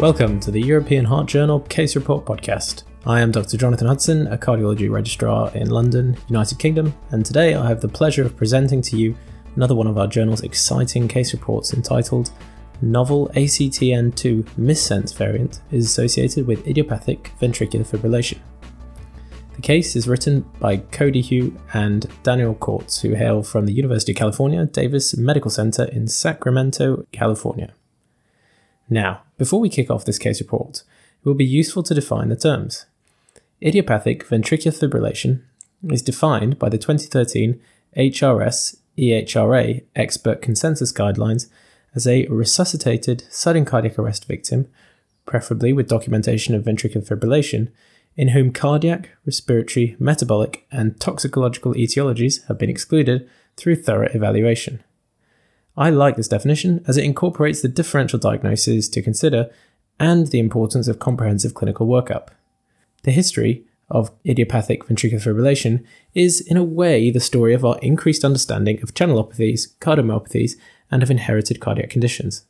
Welcome to the European Heart Journal Case Report podcast. I am Dr. Jonathan Hudson, a cardiology registrar in London, United Kingdom, and today I have the pleasure of presenting to you another one of our journal's exciting case reports entitled Novel ACTN2 missense variant is associated with idiopathic ventricular fibrillation. The case is written by Cody Hou and Daniel Cortez, who hail from the University of California Davis Medical Center in Sacramento, California. Now, before we kick off this case report, it will be useful to define the terms. Idiopathic ventricular fibrillation is defined by the 2013 HRS EHRA Expert Consensus Guidelines as a resuscitated sudden cardiac arrest victim, preferably with documentation of ventricular fibrillation, in whom cardiac, respiratory, metabolic, and toxicological etiologies have been excluded through thorough evaluation. I like this definition as it incorporates the differential diagnoses to consider and the importance of comprehensive clinical workup. The history of idiopathic ventricular fibrillation is, in a way, the story of our increased understanding of channelopathies, cardiomyopathies, and of inherited cardiac conditions.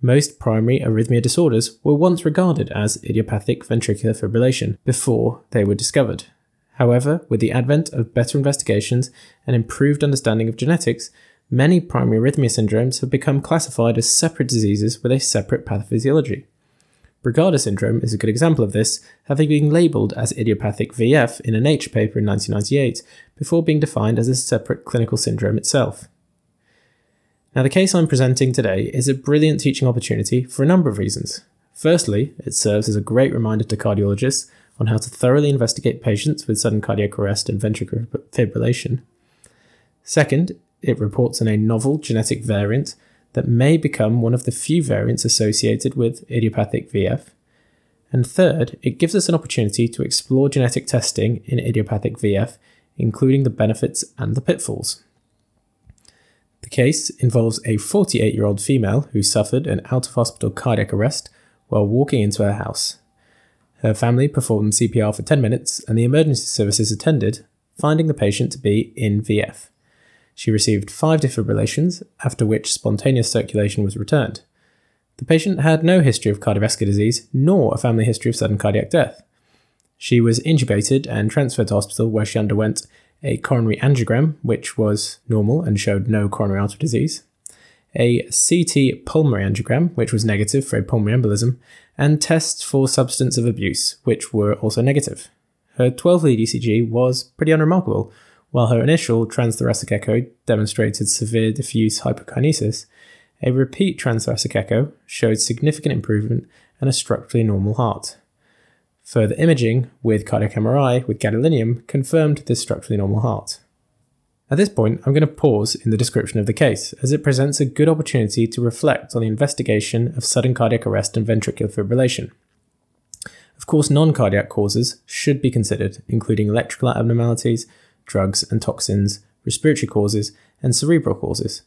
Most primary arrhythmia disorders were once regarded as idiopathic ventricular fibrillation before they were discovered. However, with the advent of better investigations and improved understanding of genetics, many primary arrhythmia syndromes have become classified as separate diseases with a separate pathophysiology. Brugada syndrome is a good example of this, having been labelled as idiopathic VF in a Nature paper in 1998 before being defined as a separate clinical syndrome itself. Now, the case I'm presenting today is a brilliant teaching opportunity for a number of reasons. Firstly, it serves as a great reminder to cardiologists on how to thoroughly investigate patients with sudden cardiac arrest and ventricular fibrillation. Second, it reports on a novel genetic variant that may become one of the few variants associated with idiopathic VF. And third, it gives us an opportunity to explore genetic testing in idiopathic VF, including the benefits and the pitfalls. The case involves a 48 year old female who suffered an out of hospital cardiac arrest while walking into her house. Her family performed CPR for 10 minutes and the emergency services attended, finding the patient to be in VF. She received five defibrillations, after which spontaneous circulation was returned. The patient had no history of cardiovascular disease, nor a family history of sudden cardiac death. She was intubated and transferred to hospital where she underwent a coronary angiogram, which was normal and showed no coronary artery disease, a CT pulmonary angiogram, which was negative for a pulmonary embolism, and tests for substance of abuse, which were also negative. Her 12 lead ECG was pretty unremarkable, while her initial transthoracic echo demonstrated severe diffuse hypokinesis, a repeat transthoracic echo showed significant improvement and a structurally normal heart. Further imaging with cardiac MRI with gadolinium confirmed this structurally normal heart. At this point, I'm going to pause in the description of the case, as it presents a good opportunity to reflect on the investigation of sudden cardiac arrest and ventricular fibrillation. Of course, non cardiac causes should be considered, including electrical abnormalities, drugs and toxins, respiratory causes, and cerebral causes.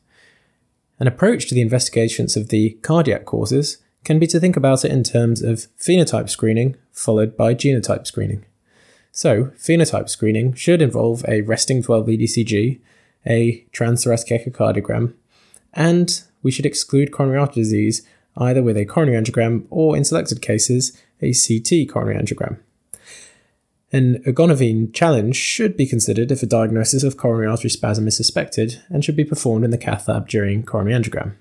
An approach to the investigations of the cardiac causes can be to think about it in terms of phenotype screening followed by genotype screening. So, phenotype screening should involve a resting 12 lead ECG, a transthoracic echocardiogram, and we should exclude coronary artery disease either with a coronary angiogram or, in selected cases, a CT coronary angiogram. An ergonovine challenge should be considered if a diagnosis of coronary artery spasm is suspected and should be performed in the cath lab during coronary angiogram.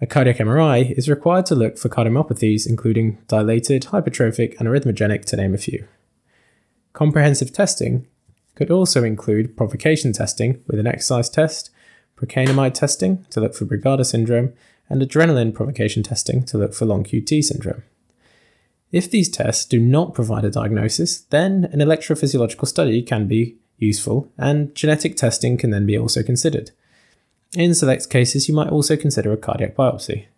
A cardiac MRI is required to look for cardiomyopathies including dilated, hypertrophic, and arrhythmogenic, to name a few. Comprehensive testing could also include provocation testing with an exercise test, procainamide testing to look for Brugada syndrome, and adrenaline provocation testing to look for long QT syndrome. If these tests do not provide a diagnosis, then an electrophysiological study can be useful, and genetic testing can then be also considered. In select cases, you might also consider a cardiac biopsy.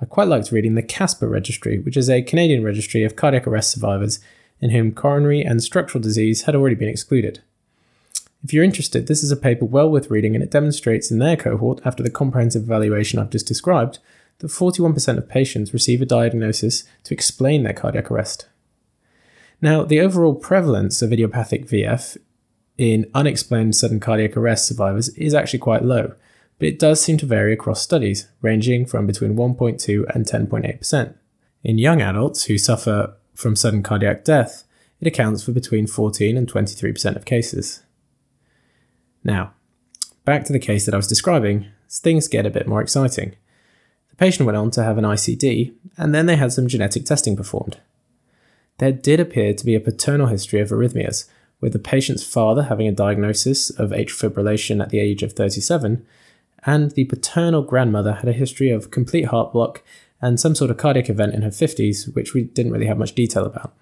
I quite liked reading the CASPER registry, which is a Canadian registry of cardiac arrest survivors in whom coronary and structural disease had already been excluded. If you're interested, this is a paper well worth reading and it demonstrates in their cohort, after the comprehensive evaluation I've just described, that 41% of patients receive a diagnosis to explain their cardiac arrest. Now, the overall prevalence of idiopathic VF in unexplained sudden cardiac arrest survivors is actually quite low, but it does seem to vary across studies, ranging from between 1.2 and 10.8%. In young adults who suffer from sudden cardiac death, it accounts for between 14 and 23% of cases. Now, back to the case that I was describing, things get a bit more exciting. The patient went on to have an ICD, and then they had some genetic testing performed. There did appear to be a paternal history of arrhythmias, with the patient's father having a diagnosis of atrial fibrillation at the age of 37, and the paternal grandmother had a history of complete heart block and some sort of cardiac event in her 50s, which we didn't really have much detail about.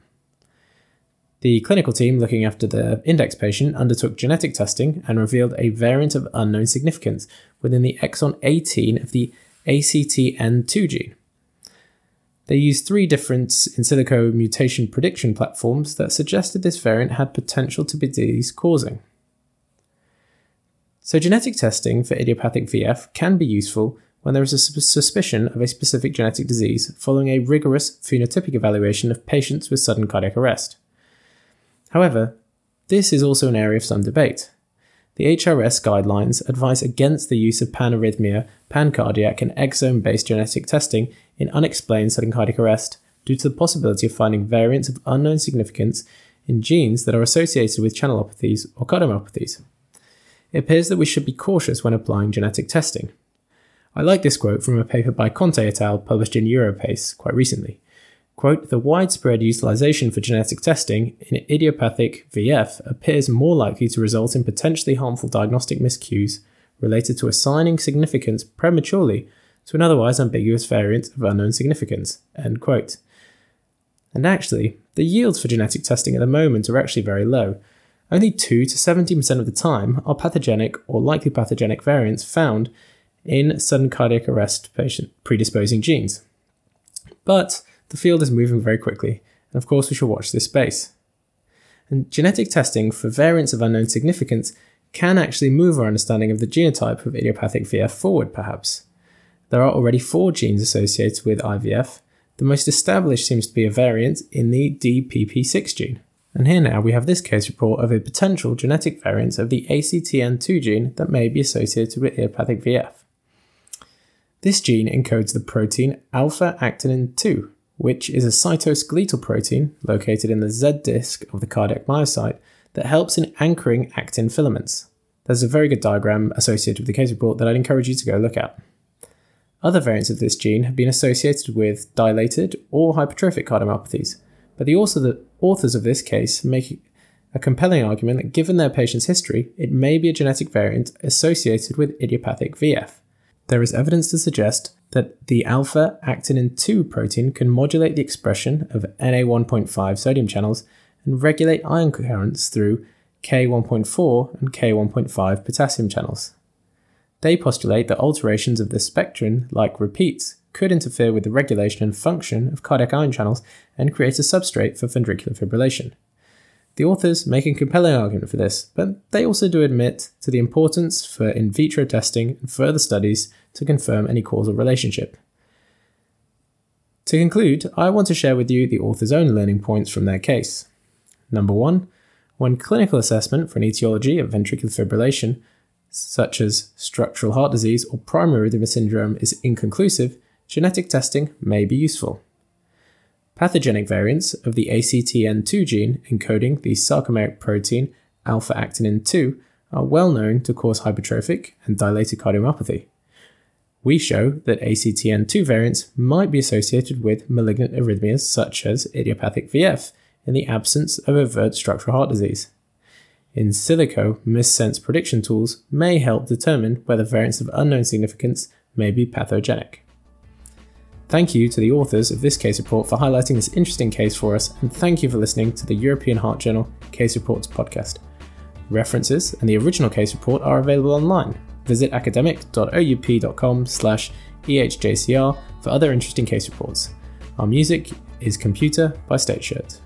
The clinical team looking after the index patient undertook genetic testing and revealed a variant of unknown significance within the exon 18 of the ACTN2 gene. They used three different in silico mutation prediction platforms that suggested this variant had potential to be disease causing. So, genetic testing for idiopathic VF can be useful when there is a suspicion of a specific genetic disease following a rigorous phenotypic evaluation of patients with sudden cardiac arrest. However, this is also an area of some debate. The HRS guidelines advise against the use of panarrhythmia, pancardiac, and exome based genetic testing in unexplained sudden cardiac arrest due to the possibility of finding variants of unknown significance in genes that are associated with channelopathies or cardiomyopathies. It appears that we should be cautious when applying genetic testing. I like this quote from a paper by Conte et al. published in Europace quite recently. Quote, the widespread utilization for genetic testing in idiopathic VF appears more likely to result in potentially harmful diagnostic miscues related to assigning significance prematurely to an otherwise ambiguous variant of unknown significance. End quote. And actually, the yields for genetic testing at the moment are actually very low. Only 2 to 17% of the time are pathogenic or likely pathogenic variants found in sudden cardiac arrest patient predisposing genes. But the field is moving very quickly, and of course, we should watch this space. And genetic testing for variants of unknown significance can actually move our understanding of the genotype of idiopathic VF forward, perhaps. There are already four genes associated with IVF. The most established seems to be a variant in the DPP6 gene. And here now we have this case report of a potential genetic variant of the ACTN2 gene that may be associated with idiopathic VF. This gene encodes the protein alpha actinin 2, which is a cytoskeletal protein located in the Z disc of the cardiac myocyte that helps in anchoring actin filaments. There's a very good diagram associated with the case report that I'd encourage you to go look at. Other variants of this gene have been associated with dilated or hypertrophic cardiomyopathies, but the, authors of this case make a compelling argument that given their patient's history, it may be a genetic variant associated with idiopathic VF. There is evidence to suggest that the alpha actinin 2 protein can modulate the expression of Na1.5 sodium channels and regulate ion currents through K1.4 and K1.5 potassium channels. They postulate that alterations of this spectrin, like repeats, could interfere with the regulation and function of cardiac ion channels and create a substrate for ventricular fibrillation. The authors make a compelling argument for this, but they also do admit to the importance for in vitro testing and further studies to confirm any causal relationship. To conclude, I want to share with you the author's own learning points from their case. Number one, when clinical assessment for an etiology of ventricular fibrillation, such as structural heart disease or primary arrhythmia syndrome, is inconclusive, genetic testing may be useful. Pathogenic variants of the ACTN2 gene encoding the sarcomeric protein alpha actinin 2 are well known to cause hypertrophic and dilated cardiomyopathy. We show that ACTN2 variants might be associated with malignant arrhythmias such as idiopathic VF in the absence of overt structural heart disease. In silico, missense prediction tools may help determine whether variants of unknown significance may be pathogenic. Thank you to the authors of this case report for highlighting this interesting case for us, and thank you for listening to the European Heart Journal Case Reports podcast. References and the original case report are available online. Visit academic.oup.com slash ehjcr for other interesting case reports. Our music is Computer by State Shirt.